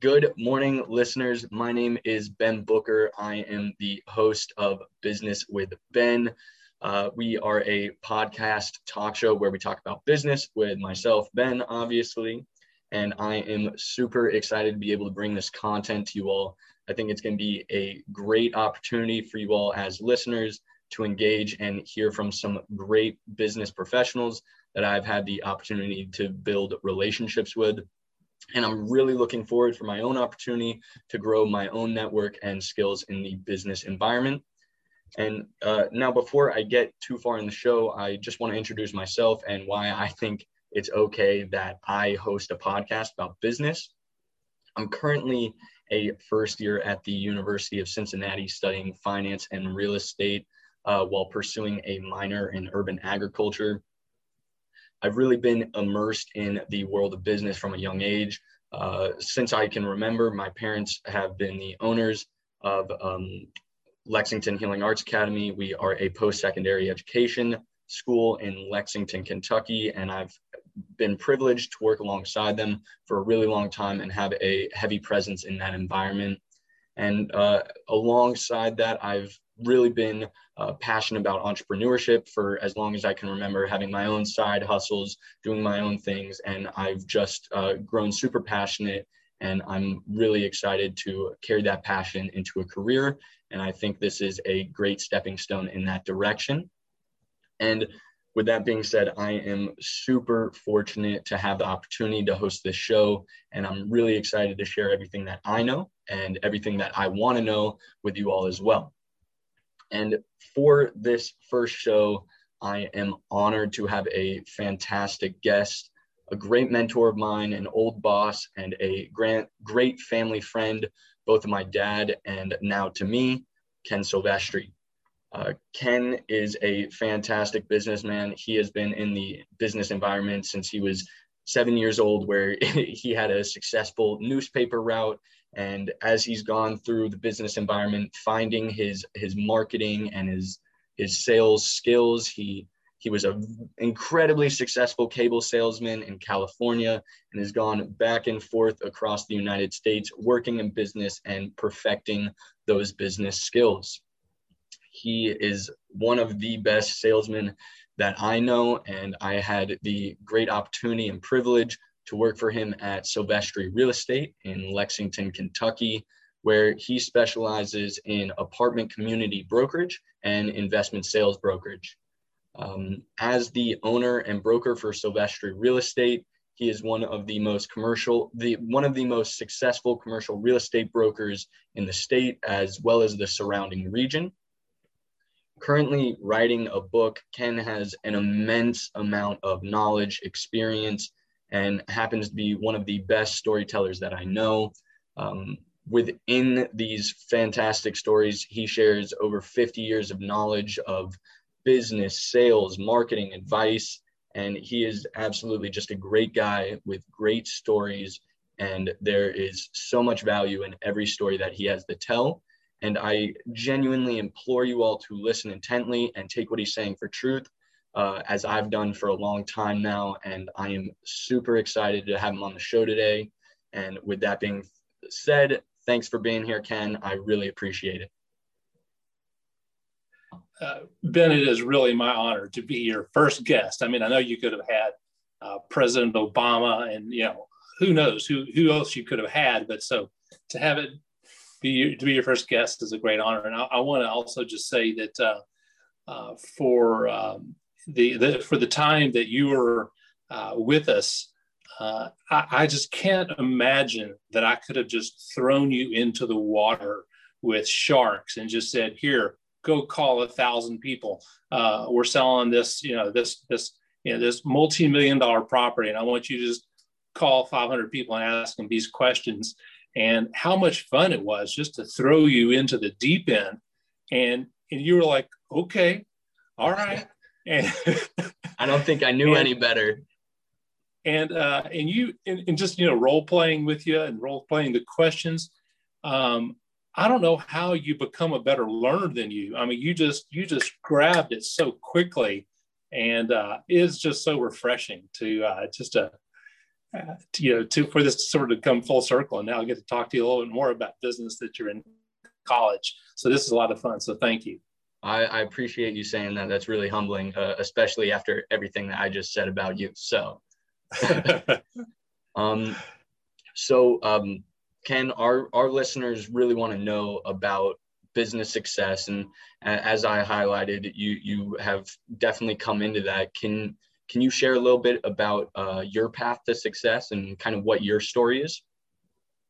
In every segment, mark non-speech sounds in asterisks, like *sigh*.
Good morning, listeners. My name is Ben Booker. I am the host of Business with Ben. Uh, we are a podcast talk show where we talk about business with myself, Ben, obviously. And I am super excited to be able to bring this content to you all. I think it's going to be a great opportunity for you all as listeners to engage and hear from some great business professionals that I've had the opportunity to build relationships with. And I'm really looking forward for my own opportunity to grow my own network and skills in the business environment. And uh, now, before I get too far in the show, I just want to introduce myself and why I think it's okay that I host a podcast about business. I'm currently a first year at the University of Cincinnati studying finance and real estate uh, while pursuing a minor in urban agriculture. I've really been immersed in the world of business from a young age. Uh, since I can remember, my parents have been the owners of um, Lexington Healing Arts Academy. We are a post secondary education school in Lexington, Kentucky, and I've been privileged to work alongside them for a really long time and have a heavy presence in that environment. And uh, alongside that, I've really been uh, passionate about entrepreneurship for as long as I can remember, having my own side hustles, doing my own things. And I've just uh, grown super passionate. And I'm really excited to carry that passion into a career. And I think this is a great stepping stone in that direction. And with that being said, I am super fortunate to have the opportunity to host this show. And I'm really excited to share everything that I know and everything that I want to know with you all as well. And for this first show, I am honored to have a fantastic guest, a great mentor of mine, an old boss, and a great, great family friend, both of my dad and now to me, Ken Silvestri. Uh, Ken is a fantastic businessman. He has been in the business environment since he was seven years old, where *laughs* he had a successful newspaper route and as he's gone through the business environment finding his his marketing and his his sales skills he he was an incredibly successful cable salesman in California and has gone back and forth across the United States working in business and perfecting those business skills. He is one of the best salesmen that I know, and I had the great opportunity and privilege to work for him at Silvestri Real Estate in Lexington, Kentucky, where he specializes in apartment community brokerage and investment sales brokerage. Um, as the owner and broker for Silvestri Real Estate, he is one of the most commercial, the one of the most successful commercial real estate brokers in the state, as well as the surrounding region. Currently writing a book, Ken has an immense amount of knowledge, experience, and happens to be one of the best storytellers that I know. Um, within these fantastic stories, he shares over 50 years of knowledge of business, sales, marketing, advice, and he is absolutely just a great guy with great stories. And there is so much value in every story that he has to tell. And I genuinely implore you all to listen intently and take what he's saying for truth uh, as I've done for a long time now. And I am super excited to have him on the show today. And with that being said, thanks for being here, Ken. I really appreciate it. Uh, ben, it is really my honor to be your first guest. I mean, I know you could have had uh, President Obama and, you know, who knows who, who else you could have had, but so to have it be to be your first guest is a great honor. And I, I want to also just say that uh, uh for um, the, the for the time that you were uh, with us, uh, I, I, just can't imagine that I could have just thrown you into the water with sharks and just said, "Here, go call a thousand people. Uh, we're selling this, you know, this this you know this multi-million dollar property, and I want you to just call 500 people and ask them these questions." And how much fun it was just to throw you into the deep end, and and you were like, "Okay, all right." And I don't think I knew *laughs* and, any better. And uh, and you and, and, just you know role playing with you and role playing the questions. Um, I don't know how you become a better learner than you. I mean, you just you just grabbed it so quickly, and uh, it's just so refreshing to uh, just to uh, you know, to for this to sort of come full circle, and now I get to talk to you a little bit more about business that you're in college. So this is a lot of fun. So thank you. I, I appreciate you saying that. That's really humbling, uh, especially after everything that I just said about you. So, *laughs* um, so um, Ken, our our listeners really want to know about business success, and as I highlighted, you you have definitely come into that. Can can you share a little bit about uh, your path to success and kind of what your story is?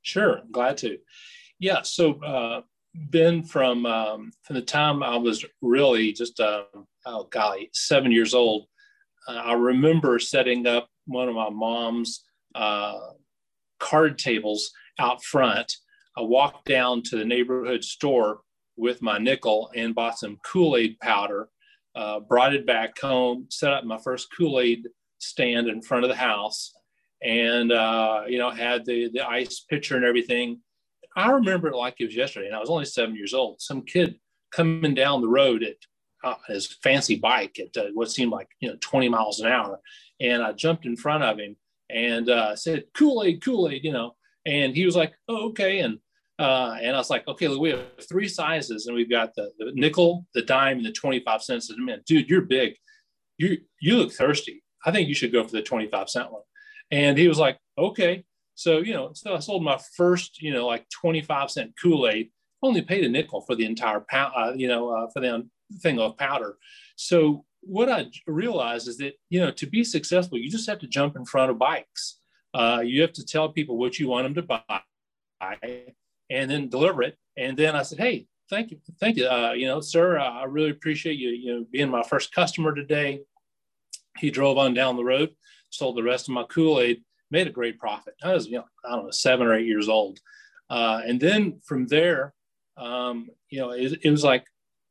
Sure, glad to. Yeah, so uh, Ben, from um, from the time I was really just uh, oh golly seven years old, uh, I remember setting up one of my mom's uh, card tables out front. I walked down to the neighborhood store with my nickel and bought some Kool Aid powder uh, brought it back home, set up my first Kool Aid stand in front of the house, and uh, you know had the the ice pitcher and everything. I remember it like it was yesterday, and I was only seven years old. Some kid coming down the road at uh, his fancy bike at uh, what seemed like you know 20 miles an hour, and I jumped in front of him and uh, said Kool Aid, Kool Aid, you know, and he was like, "Oh, okay," and uh, and I was like, okay, look, we have three sizes, and we've got the, the nickel, the dime, and the 25 cents. And man, dude, you're big. You you look thirsty. I think you should go for the 25 cent one. And he was like, okay. So, you know, so I sold my first, you know, like 25 cent Kool-Aid, only paid a nickel for the entire pound, uh, you know, uh, for the thing of powder. So what I realized is that, you know, to be successful, you just have to jump in front of bikes. Uh, you have to tell people what you want them to buy and then deliver it. And then I said, hey, thank you, thank you, uh, you know, sir, I really appreciate you, you know, being my first customer today. He drove on down the road, sold the rest of my Kool Aid, made a great profit. I was, you know, I don't know, seven or eight years old, uh, and then from there, um, you know, it, it was like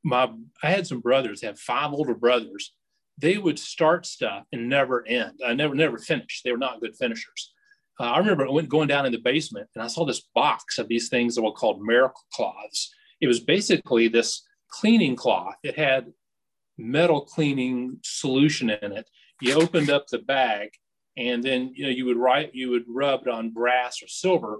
my I had some brothers, I had five older brothers. They would start stuff and never end. I never never finished. They were not good finishers uh, I remember I went going down in the basement and I saw this box of these things that were called miracle cloths. It was basically this cleaning cloth. It had metal cleaning solution in it. You opened up the bag and then you know you would write you would rub it on brass or silver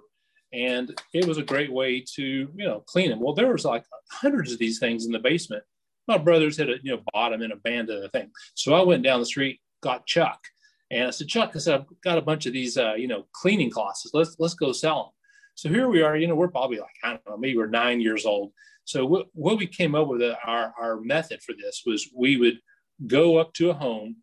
and it was a great way to you know clean them well there was like hundreds of these things in the basement my brothers had a, you know bought them and abandoned the thing so i went down the street got chuck and I said, Chuck, I said, I've got a bunch of these, uh, you know, cleaning classes. Let's let's go sell them. So here we are. You know, we're probably like I don't know, maybe we're nine years old. So what, what we came up with uh, our our method for this was we would go up to a home,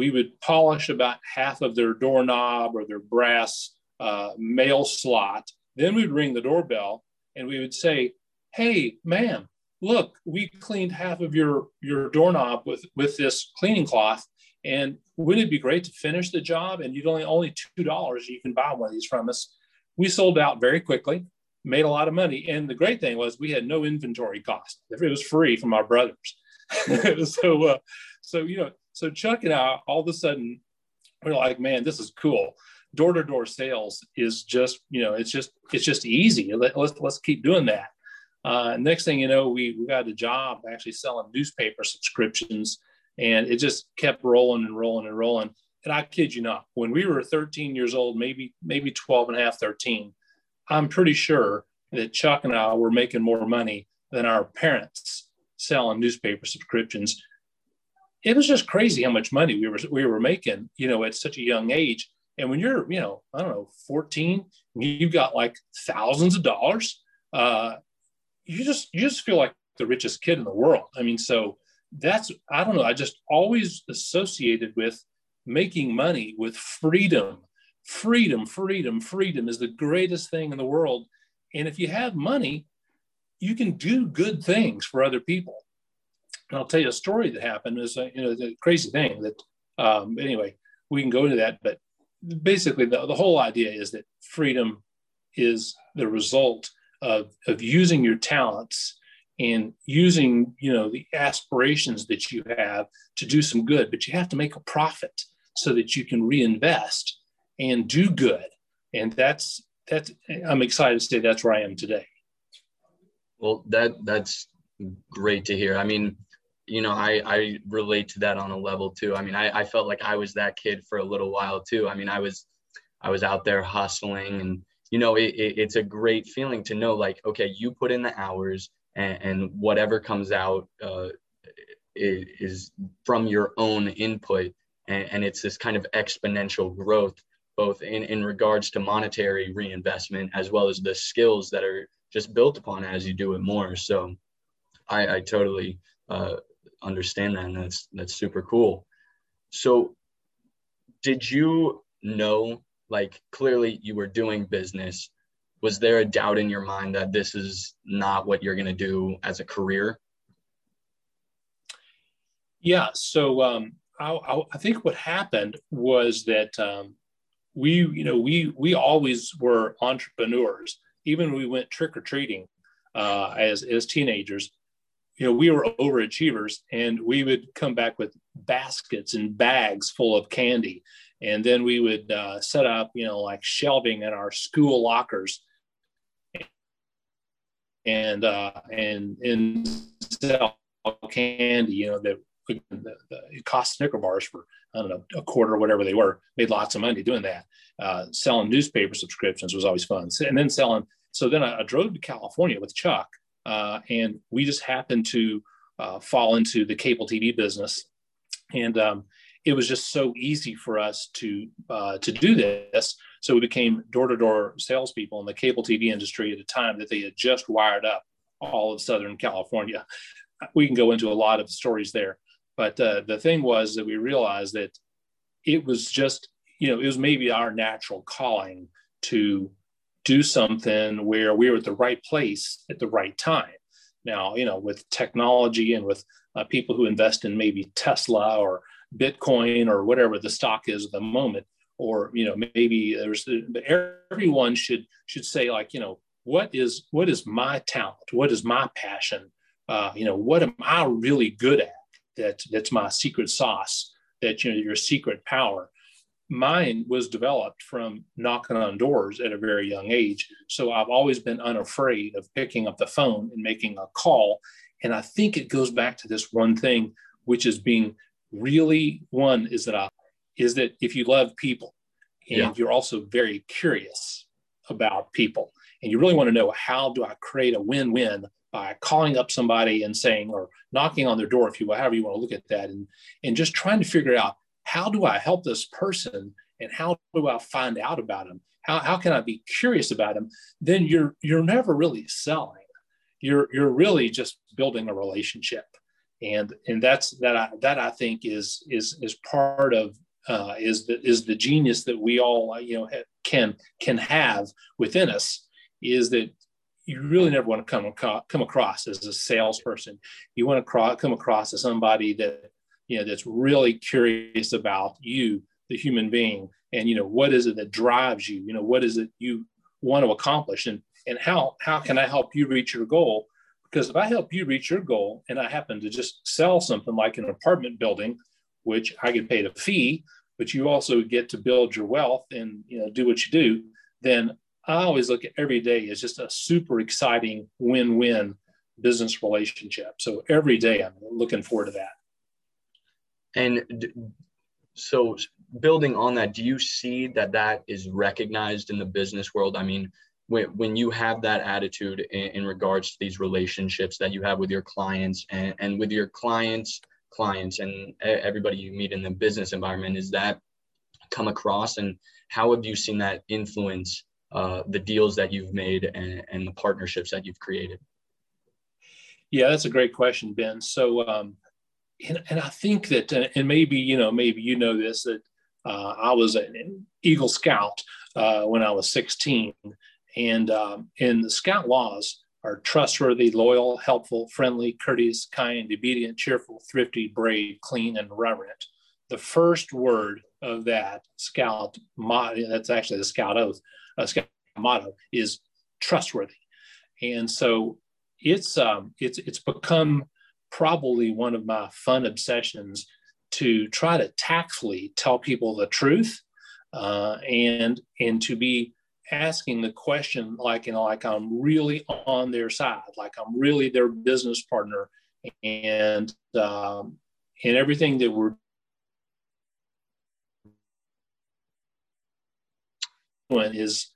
we would polish about half of their doorknob or their brass uh, mail slot. Then we'd ring the doorbell and we would say, "Hey, ma'am, look, we cleaned half of your your doorknob with with this cleaning cloth." And wouldn't it be great to finish the job? And you'd only only two dollars you can buy one of these from us. We sold out very quickly, made a lot of money. And the great thing was we had no inventory cost. It was free from our brothers. *laughs* so uh, so you know, so Chuck and I all of a sudden we're like, man, this is cool. Door to door sales is just, you know, it's just it's just easy. Let, us let's keep doing that. Uh, next thing you know, we we got a job actually selling newspaper subscriptions and it just kept rolling and rolling and rolling. And I kid you not, when we were 13 years old, maybe maybe 12 and a half, 13, I'm pretty sure that Chuck and I were making more money than our parents selling newspaper subscriptions. It was just crazy how much money we were we were making, you know, at such a young age. And when you're, you know, I don't know, 14, you've got like thousands of dollars. Uh, you just you just feel like the richest kid in the world. I mean, so that's i don't know i just always associated with making money with freedom freedom freedom freedom is the greatest thing in the world and if you have money you can do good things for other people i'll tell you a story that happened. Is a, you know the crazy thing that um, anyway we can go into that but basically the, the whole idea is that freedom is the result of, of using your talents and using you know the aspirations that you have to do some good but you have to make a profit so that you can reinvest and do good. And that's that's i'm excited to say that's where i am today. Well that that's great to hear. I mean you know i i relate to that on a level too. I mean i, I felt like i was that kid for a little while too. I mean i was I was out there hustling and you know it, it, it's a great feeling to know like okay you put in the hours and, and whatever comes out uh, is from your own input and, and it's this kind of exponential growth both in, in regards to monetary reinvestment as well as the skills that are just built upon as you do it more. So i, I totally uh, understand that and that's that's super cool. So did you know like clearly you were doing business. Was there a doubt in your mind that this is not what you're going to do as a career? Yeah so um, I, I, think what happened was that um, we you know we we always were entrepreneurs. Even when we went trick-or-treating uh, as as teenagers you know we were overachievers and we would come back with baskets and bags full of candy and then we would uh, set up you know like shelving in our school lockers and uh, and and sell candy you know that the, the, it cost Snicker bars for I don't know a quarter or whatever they were. Made lots of money doing that. Uh, selling newspaper subscriptions was always fun, and then selling. So then I, I drove to California with Chuck, uh, and we just happened to uh, fall into the cable TV business, and um, it was just so easy for us to uh, to do this. So we became door to door salespeople in the cable TV industry at a time that they had just wired up all of Southern California. *laughs* We can go into a lot of stories there, but uh, the thing was that we realized that it was just you know it was maybe our natural calling to do something where we were at the right place at the right time. Now, you know, with technology and with uh, people who invest in maybe Tesla or Bitcoin or whatever the stock is at the moment, or you know, maybe there's But everyone should should say like, you know, what is what is my talent? What is my passion? Uh, you know, what am I really good at? That that's my secret sauce. That you know, your secret power mine was developed from knocking on doors at a very young age. So I've always been unafraid of picking up the phone and making a call. And I think it goes back to this one thing, which is being really one is that I, is that if you love people and yeah. you're also very curious about people and you really want to know how do I create a win-win by calling up somebody and saying or knocking on their door if you however you want to look at that and and just trying to figure out how do I help this person and how do I find out about them? How, how can I be curious about them? Then you're you're never really selling. You're you're really just building a relationship, and and that's that I, that I think is is is part of uh, is the is the genius that we all you know can can have within us is that you really never want to come come across as a salesperson. You want to come across as somebody that you know that's really curious about you the human being and you know what is it that drives you? You know what is it you want to accomplish? And and how how can i help you reach your goal? Because if i help you reach your goal and i happen to just sell something like an apartment building which i get paid a fee but you also get to build your wealth and you know do what you do then i always look at every day as just a super exciting win-win business relationship. So every day i'm looking forward to that and so, building on that, do you see that that is recognized in the business world? I mean, when, when you have that attitude in, in regards to these relationships that you have with your clients and, and with your clients, clients, and everybody you meet in the business environment, is that come across? And how have you seen that influence uh, the deals that you've made and, and the partnerships that you've created? Yeah, that's a great question, Ben. So, um, and, and I think that, uh, and maybe, you know, maybe you know this, that uh, I was an Eagle Scout uh, when I was 16. And um, in the Scout laws are trustworthy, loyal, helpful, friendly, courteous, kind, obedient, cheerful, thrifty, brave, clean, and reverent. The first word of that Scout motto, that's actually the Scout oath, uh, Scout motto, is trustworthy. And so it's um, it's it's become probably one of my fun obsessions to try to tactfully tell people the truth uh, and and to be asking the question like you know like i'm really on their side like i'm really their business partner and um, and everything that we're doing is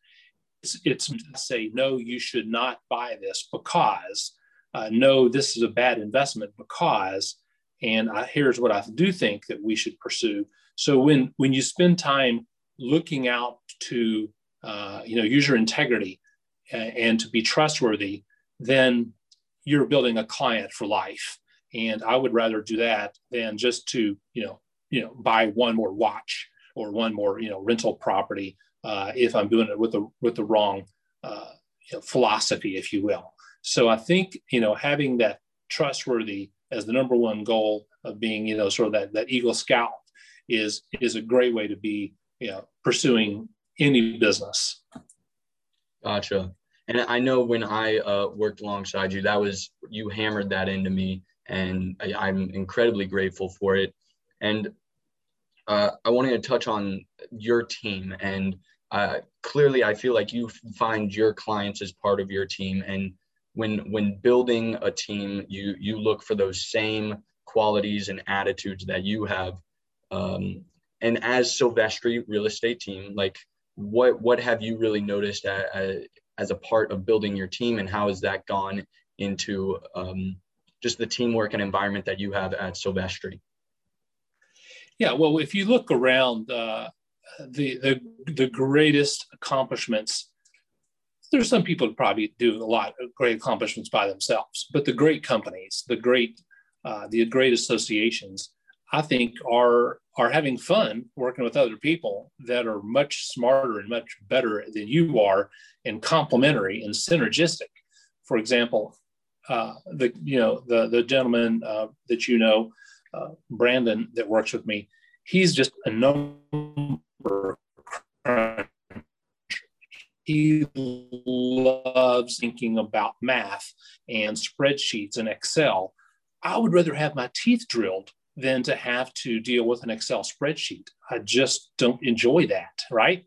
it's, it's say no you should not buy this because uh, no this is a bad investment because and I, here's what i do think that we should pursue. So when when you spend time looking out to uh, you know user integrity and, and to be trustworthy then you're building a client for life. And i would rather do that than just to you know you know buy one more watch or one more you know rental property uh, if i'm doing it with the with the wrong uh, you know, philosophy if you will so i think you know having that trustworthy as the number one goal of being you know sort of that that eagle scout is is a great way to be you know pursuing any business gotcha and I know when I uh, worked alongside you, that was you hammered that into me, and I, am incredibly grateful for it. And uh, I wanted to touch on your team, and uh, clearly, I feel like you find your clients as part of your team, and when when building a team, you you look for those same qualities and attitudes that you have. Um, and as Silvestri real estate team, like what what have you really noticed at, at, as a part of building your team and how has that gone into um, just the teamwork and environment that you have at Silvestri? Yeah, well, if you look around, uh, the, the the greatest accomplishments, there's some people who probably do a lot of great accomplishments by themselves, but the great companies, the great uh, the great associations, I think are are having fun working with other people that are much smarter and much better than you are and complementary and synergistic. For example, uh, the you know the the gentleman uh, that you know, uh, Brandon, that works with me, he's just a number. He loves thinking about math and spreadsheets and Excel. I would rather have my teeth drilled than to have to deal with an Excel spreadsheet. I just don't enjoy that, right?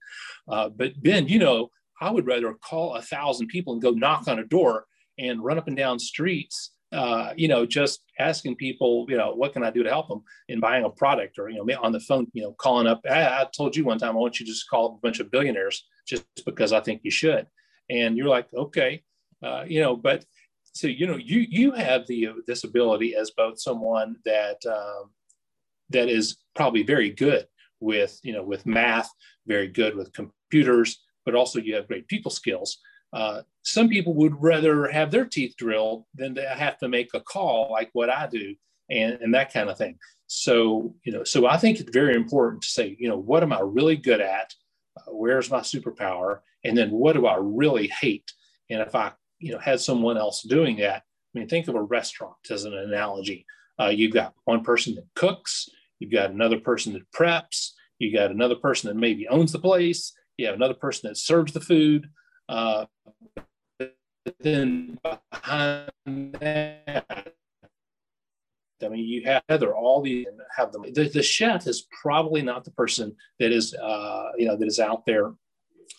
Uh, but Ben, you know, I would rather call a thousand people and go knock on a door and run up and down streets, uh, you know, just asking people, you know, what can I do to help them in buying a product or, you know, on the phone, you know, calling up. I, I told you one time, I want you to just call a bunch of billionaires just because I think you should. And you're like, okay, uh, you know, but so you know you you have the this ability as both someone that um, that is probably very good with you know with math very good with computers but also you have great people skills. Uh, some people would rather have their teeth drilled than to have to make a call like what i do and, and that kind of thing. So you know so i think it's very important to say you know what am i really good at? uh, where's my superpower? And then what do i really hate? And if i you know had someone else doing that i mean think of a restaurant as an analogy. Uh, you've got one person that cooks you've got another person that preps you got another person that maybe owns the place you have another person that serves the food. Uh, then behind that I mean, you have either all these have them. The, the, chef is probably not the person that is, uh, you know, that is out there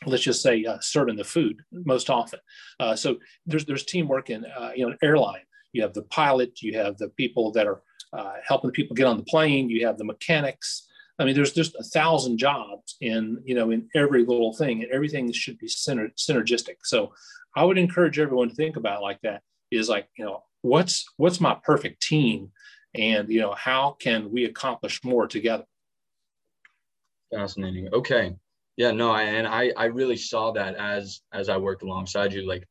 let's just say uh, serving the food most often. Uh, so there's there's teamwork in uh, you know an airline. You have the pilot, you have the people that are uh, helping the people get on the plane, you have the mechanics. I mean, there's just a thousand jobs in you know in every little thing, and everything should be syner- synergistic. So I would encourage everyone to think about like that. Is like you know what's what's my perfect team, and you know how can we accomplish more together. Fascinating. Okay, yeah, no, I, and I I really saw that as as I worked alongside you. Like,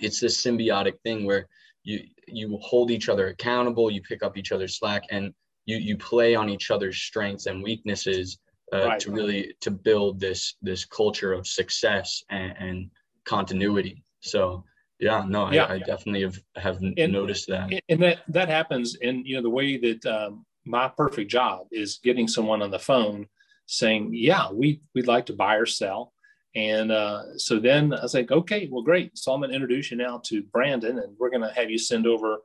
it's this symbiotic thing where you you hold each other accountable, you pick up each other's slack, and you you play on each other's strengths and weaknesses uh, right. to really to build this this culture of success and, and continuity. So yeah, no, yeah, I, I definitely have have and, noticed that. And that that happens, and you know the way that um, my perfect job is getting someone on the phone saying, yeah, we, we'd like to buy or sell. And uh, so then I was like, okay, well, great. So I'm going to introduce you now to Brandon, and we're going to have you send over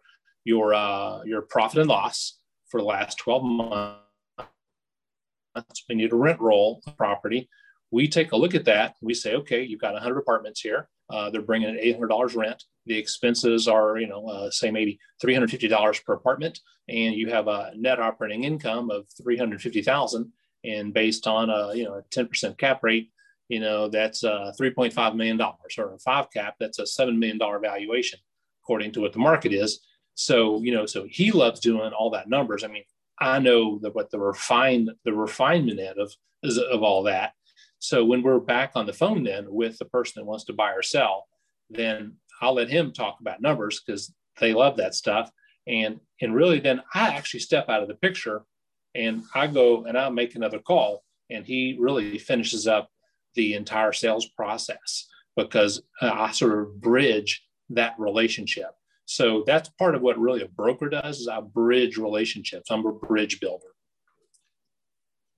your uh, your profit and loss for the last 12 months. We need a rent roll property. We take a look at that. We say, okay, you've got 100 apartments here. Uh, they're bringing in $800 rent. The expenses are, you know, uh, say maybe $350 per apartment, and you have a net operating income of 350,000 and based on a you know a 10% cap rate you know, that's a $3.5 million or a five cap, that's a $7 million valuation, according to what the market is. So, you know, so he loves doing all that numbers. I mean, I know that what the refine the refinement of of all that. So when we're back on the phone then with the person that wants to buy or sell, then I'll let him talk about numbers because they love that stuff. And and really then I actually step out of the picture and I go and I make another call and he really finishes up the entire sales process because uh, I sort of bridge that relationship. So that's part of what really a broker does is I bridge relationships. I'm a bridge builder.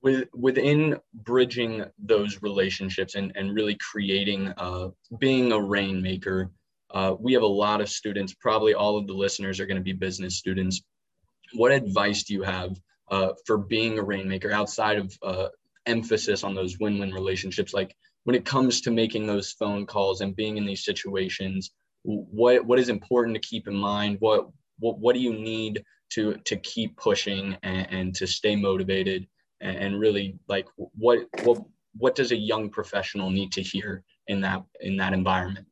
With, within bridging those relationships and, and really creating, uh, being a rainmaker, uh, we have a lot of students, probably all of the listeners are going to be business students. What advice do you have uh, for being a rainmaker outside of uh, emphasis on those win-win relationships? Like when it comes to making those phone calls and being in these situations, what what is important to keep in mind what what, what do you need to to keep pushing and, and to stay motivated and, and, really like what what what does a young professional need to hear in that in that environment?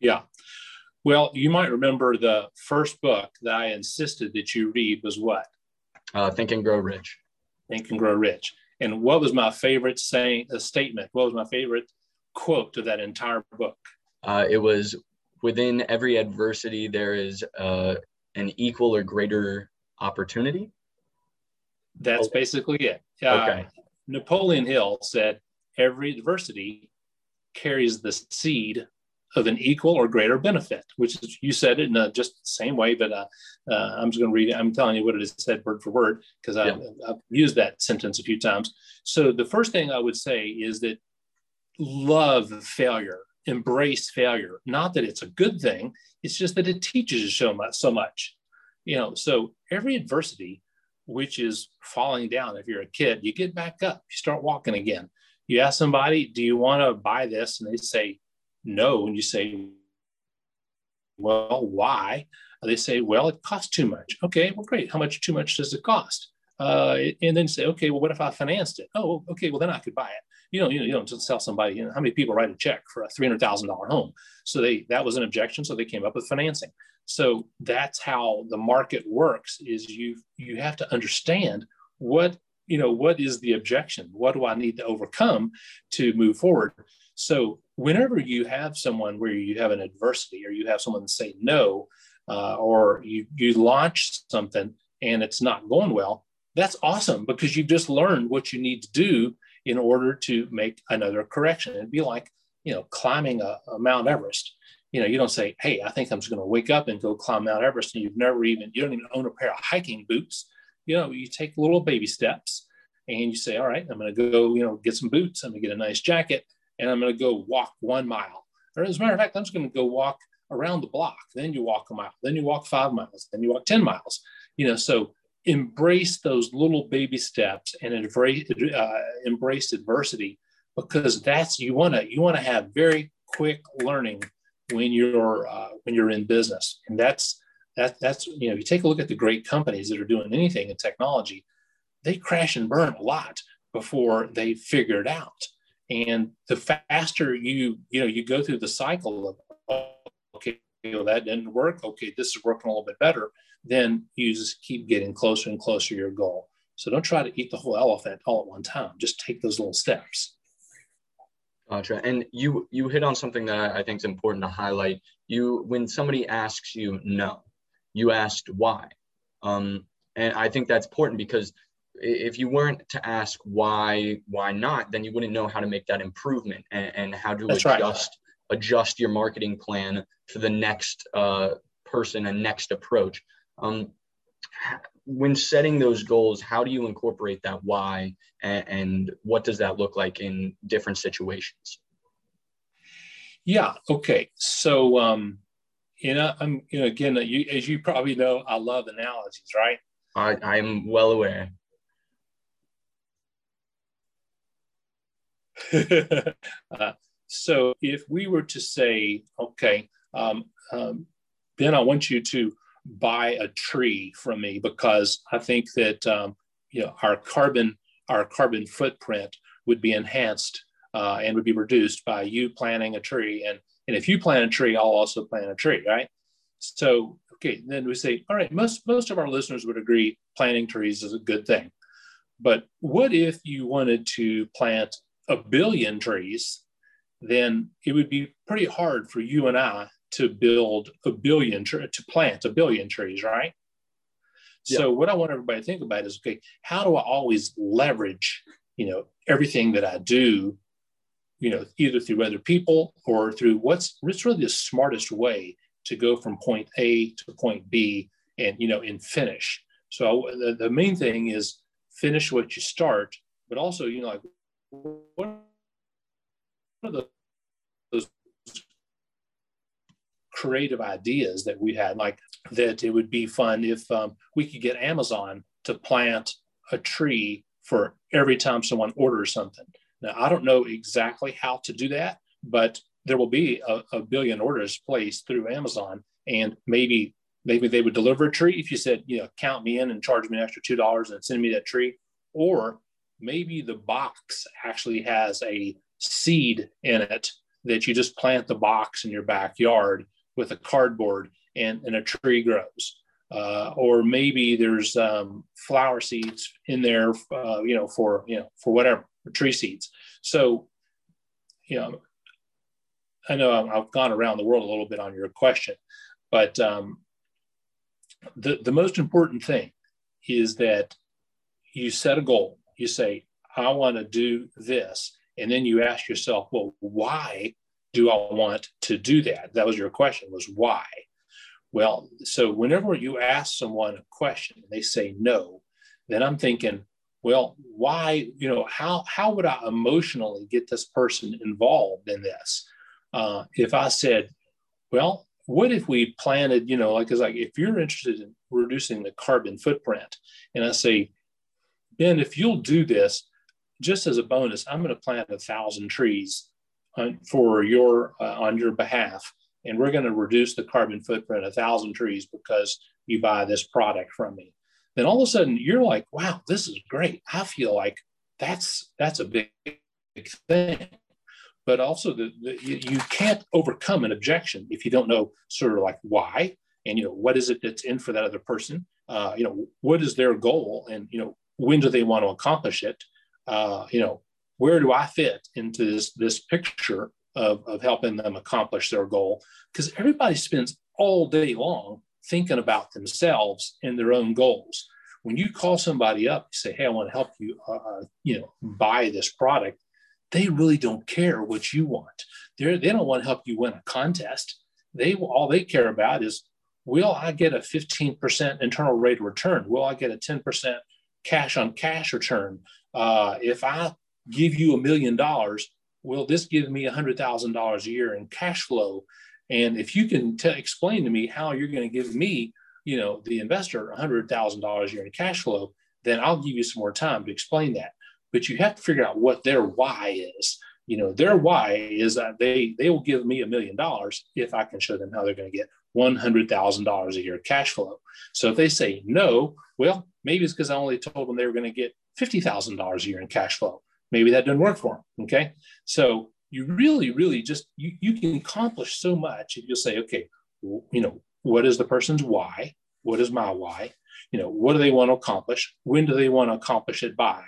Yeah. Well you might remember the first book that i insisted that you read was what? Uh, think and grow rich. Think and grow rich. And what was my favorite saying a statement? What was my favorite quote to that entire book? Uh, it was within every adversity, there is uh, an equal or greater opportunity. That's okay. basically it. Uh, okay. Napoleon Hill said, every adversity carries the seed of an equal or greater benefit, which is, you said it in a, just the same way, but uh, uh, I'm just going to read it. I'm telling you what it is said word for word because yeah. I've, I've used that sentence a few times. So the first thing I would say is that love failure embrace failure. Not that it's a good thing, it's just that it teaches you so much. So much. You know, so every adversity, which is falling down, if you're a kid, you get back up, you start walking again. You ask somebody, Do you want to buy this? And they say, No. And you say, Well, why? They say, Well, it costs too much. Okay, well, great. How much too much does it cost? Uh, and then say, okay, well, what if I financed it? Oh, okay, well, then I could buy it you know, you, know, you don't just tell somebody, you know, how many people write a check for a $300,000 home? So they, that was an objection. So they came up with financing. So that's how the market works is you, you have to understand what, you know, what is the objection? What do I need to overcome to move forward? So whenever you have someone where you have an adversity or you have someone say no, uh, or you, you launch something and it's not going well, that's awesome because you've just learned what you need to do in order to make another correction. It'd be like, you know, climbing a, a Mount Everest. You know, you don't say, hey, I think I'm just going to wake up and go climb Mount Everest. And you've never even, you don't even own a pair of hiking boots. You know, you take little baby steps and you say, all right, I'm going to go, you know, get some boots. I'm going to get a nice jacket and I'm going to go walk one mile. Or as a matter of fact, I'm just going to go walk around the block. Then you walk a mile. Then you walk five miles. Then you walk 10 miles. You know, so embrace those little baby steps and embrace, uh, embrace adversity because that's you want to you want to have very quick learning when you're uh, when you're in business and that's that that's you know you take a look at the great companies that are doing anything in technology they crash and burn a lot before they figure it out and the faster you you know you go through the cycle of okay well, that didn't work okay this is working a little bit better then you just keep getting closer and closer to your goal. So don't try to eat the whole elephant all at one time. Just take those little steps. Gotcha. And you you hit on something that I think is important to highlight. You when somebody asks you no, you asked why. Um, and I think that's important because if you weren't to ask why why not, then you wouldn't know how to make that improvement and, and how to that's adjust right. adjust your marketing plan to the next uh, person and next approach. Um, when setting those goals, how do you incorporate that why and, and what does that look like in different situations? Yeah. Okay. So, um, you know, I'm, you know, again, you, as you probably know, I love analogies, right? I, I'm well aware. *laughs* uh, so if we were to say, okay, um, um, Ben, I want you to buy a tree from me because I think that um, you know our carbon our carbon footprint would be enhanced uh, and would be reduced by you planting a tree. And, and if you plant a tree, I'll also plant a tree, right? So, okay, then we say, all right, most, most of our listeners would agree planting trees is a good thing. But what if you wanted to plant a billion trees? Then it would be pretty hard for you and I to build a billion, to plant a billion trees, right? Yeah. So what I want everybody to think about is, okay, how do I always leverage, you know, everything that I do, you know, either through other people or through what's, what's really the smartest way to go from point A to point B and, you know, and finish. So the, the main thing is finish what you start, but also, you know, like what are the, those creative ideas that we had, like that it would be fun if um, we could get Amazon to plant a tree for every time someone orders something. Now, I don't know exactly how to do that, but there will be a, a billion orders placed through Amazon, and maybe maybe they would deliver a tree if you said, you know, count me in and charge me an extra two dollars and send me that tree, or maybe the box actually has a seed in it that you just plant the box in your backyard with a cardboard and, and a tree grows. Uh, or maybe there's um, flower seeds in there, uh, you know, for you know for whatever for tree seeds. So, you know, I know I've gone around the world a little bit on your question, but um, the the most important thing is that you set a goal. You say, I want to do this, and then you ask yourself, well, why do I want to do that? That was your question. Was why? Well, so whenever you ask someone a question and they say no, then I'm thinking, well, why, you know, how, how would I emotionally get this person involved in this? Uh, if I said, well, what if we planted, you know, like, cause like if you're interested in reducing the carbon footprint, and I say, Ben, if you'll do this, just as a bonus, I'm going to plant a thousand trees for your uh, on your behalf. And we're going to reduce the carbon footprint a thousand trees because you buy this product from me. Then all of a sudden you're like wow this is great. I feel like that's that's a big, big thing. But also the, the, you can't overcome an objection if you don't know sort of like why and you know what is it that's in for that other person? Uh, you know what is their goal and you know when do they want to accomplish it? Uh, you know where do i fit into this this picture of, of helping them accomplish their goal? Because everybody spends all day long thinking about themselves and their own goals. When you call somebody up you say hey i want to help you uh, uh, you know buy this product they really don't care what you want. They're, they don't want to help you win a contest. They all they care about is will i get a 15% internal rate of return? Will i get a 10% cash on cash return? Uh, if i give you a million dollars will this give me a $100,000 a year in cash flow? And if you can t- explain to me how you're going to give me, you know, the investor a $100,000 a year in cash flow, then I'll give you some more time to explain that. But you have to figure out what their why is. You know, their why is that they they will give me a million dollars if I can show them how they're going to get $100,000 a year cash flow. So if they say no, well, maybe it's because I only told them they were going to get $50,000 a year in cash flow maybe that didn't work for them. Okay. So you really, really just, you, you can accomplish so much if you say, okay, you know, what is the person's why? What is my why? You know, what do they want to accomplish? When do they want to accomplish it by?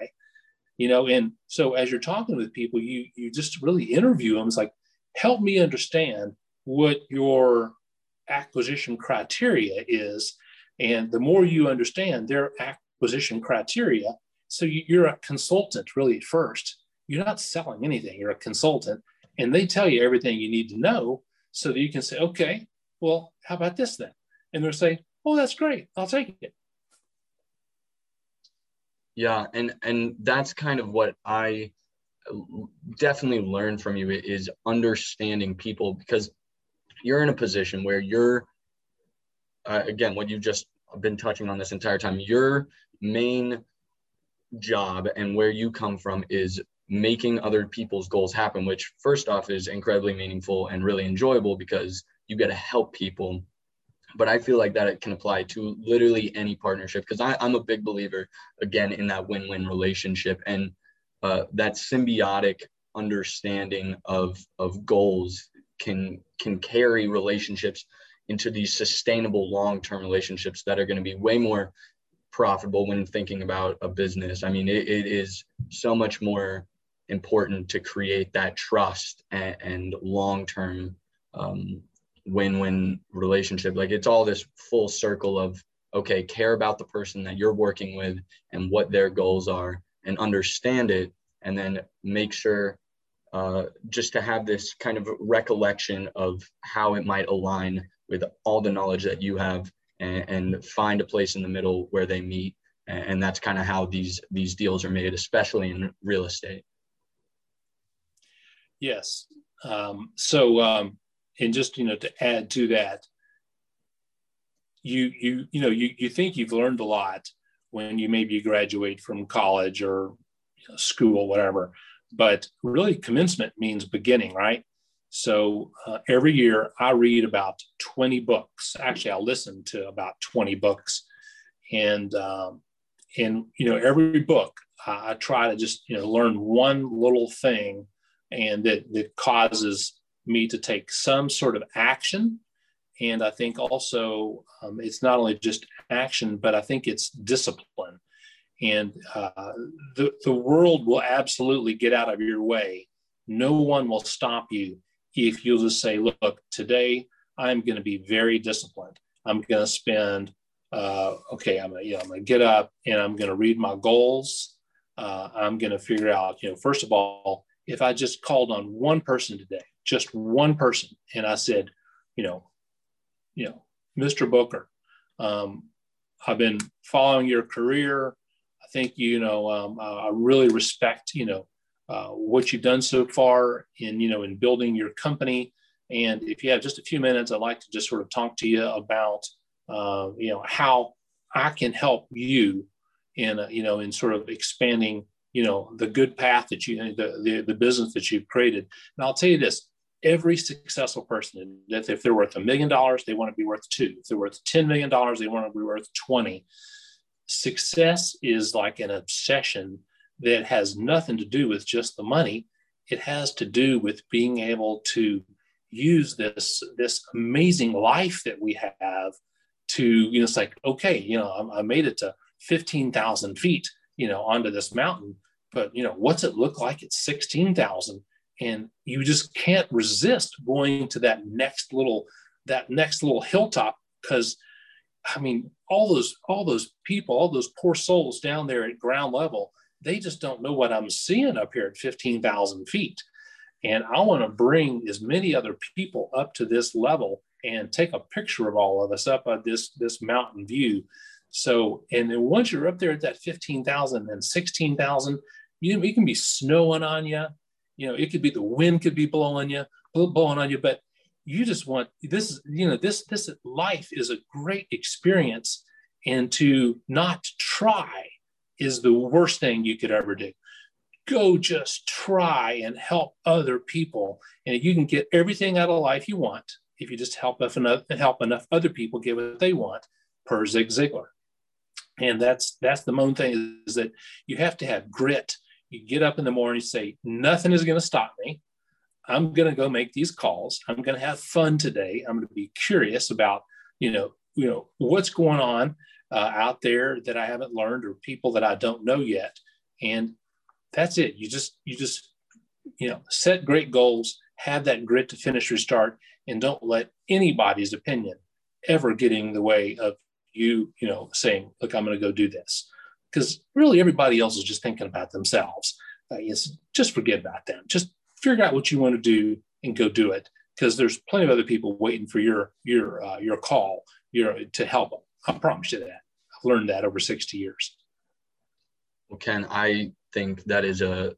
You know, and so as you're talking with people, you you just really interview them. It's like, help me understand what your acquisition criteria is. And the more you understand their acquisition criteria, so you're a consultant really at first. You're not selling anything, you're a consultant. And they tell you everything you need to know so that you can say, okay, well, how about this then? And they'll say, oh, that's great. I'll take it. Yeah. And, and that's kind of what I definitely learned from you is understanding people because you're in a position where you're, uh, again, what you've just been touching on this entire time, your main job and where you come from is making other people's goals happen, which first off is incredibly meaningful and really enjoyable because you get to help people. But I feel like that it can apply to literally any partnership because I'm a big believer, again, in that win win relationship and uh, that symbiotic understanding of of goals can can carry relationships into these sustainable long-term relationships that are going to be way more profitable when thinking about a business. I mean, it, it is so much more important to create that trust and, and long-term um, win-win relationship. Like it's all this full circle of okay, care about the person that you're working with and what their goals are, and understand it, and then make sure uh, just to have this kind of recollection of how it might align with all the knowledge that you have and, and find a place in the middle where they meet. And that's kind of how these these deals are made especially in real estate. Yes. Um, so um, and just you know to add to that you you you know you, you think you've learned a lot when you maybe graduate from college or you know, school whatever. But really commencement means beginning right so uh, every year I read about 20 books. Actually, I listen to about 20 books. And, um, and you know, every book I, I try to just, you know, learn one little thing and that, that causes me to take some sort of action. And I think also um, it's not only just action, but I think it's discipline. And uh, the, the world will absolutely get out of your way. No one will stop you if you'll just say, look, today I'm going to be very disciplined. I'm going to spend, uh, okay, I'm going you know, to get up and I'm going to read my goals. Uh, I'm going to figure out, you know, first of all, if I just called on one person today, just one person, and I said, you know, you know, Mr. Booker, um, I've been following your career. I think you know um, I really respect you know uh, what you've done so far in you know in building your company. And if you have just a few minutes i'd like to just sort of talk to you about uh, you know how i can help you in uh, you know in sort of expanding you know the good path that you the, the, the business that you've created. And i'll tell you this every successful person if they're worth a million dollars they want to be worth two. If they're worth 10 million dollars they want to be worth 20 success is like an obsession that has nothing to do with just the money. It has to do with being able to use this this amazing life that we have to you know it's like okay you know I, I made it to 15,000 feet you know onto this mountain but you know what's it look like at 16,000 and you just can't resist going to that next little that next little hilltop because I mean all those all those people all those poor souls down there at ground level they just don't know what I'm seeing up here at 15,000 feet. And I want to bring as many other people up to this level and take a picture of all of us up at this, this mountain view. So, and then once you're up there at that 15,000 and 16,000, you it can be snowing on you. You know, it could be the wind could be blowing you, blowing on you, but you just want this is, you know, this, this life is a great experience and to not try is the worst thing you could ever do. Go just try and help other people. And you can get everything out of life you want if you just help enough, help enough other people get what they want, per Zig Ziglar. And that's that's the main thing is that you have to have grit. You get up in the morning, say, nothing is going to stop me. I'm going to go make these calls. I'm going to have fun today. I'm going to be curious about, you know, you know, what's going on uh, out there that I haven't learned or people that I don't know yet. And that's it. You just, you just, you know, set great goals, have that grit to finish your start, and don't let anybody's opinion ever get in the way of you, you know, saying, look, I'm going to go do this. Because really everybody else is just thinking about themselves. Uh, yes, just forget about them. Just figure out what you want to do and go do it. Because there's plenty of other people waiting for your your uh, your call, your to help them. I promise you that. I've learned that over 60 years. Well, Ken, I think that is a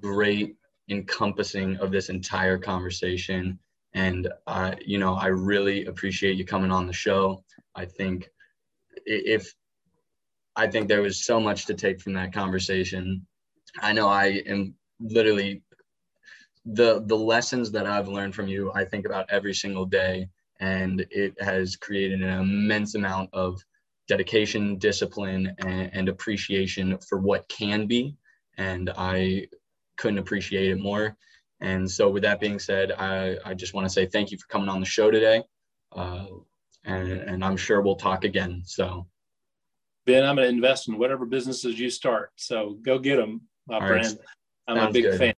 great encompassing of this entire conversation. And, uh, you know, I really appreciate you coming on the show. I think if I think there was so much to take from that conversation. I know I am literally the the lessons that I've learned from you. I think about every single day, and it has created an immense amount of dedication, discipline, and, and appreciation for what can be. And I couldn't appreciate it more. And so, with that being said, I, I just want to say thank you for coming on the show today. Uh, and, and I'm sure we'll talk again. So, Ben, I'm going to invest in whatever businesses you start. So go get them, my All friend. Right. I'm a big good. fan.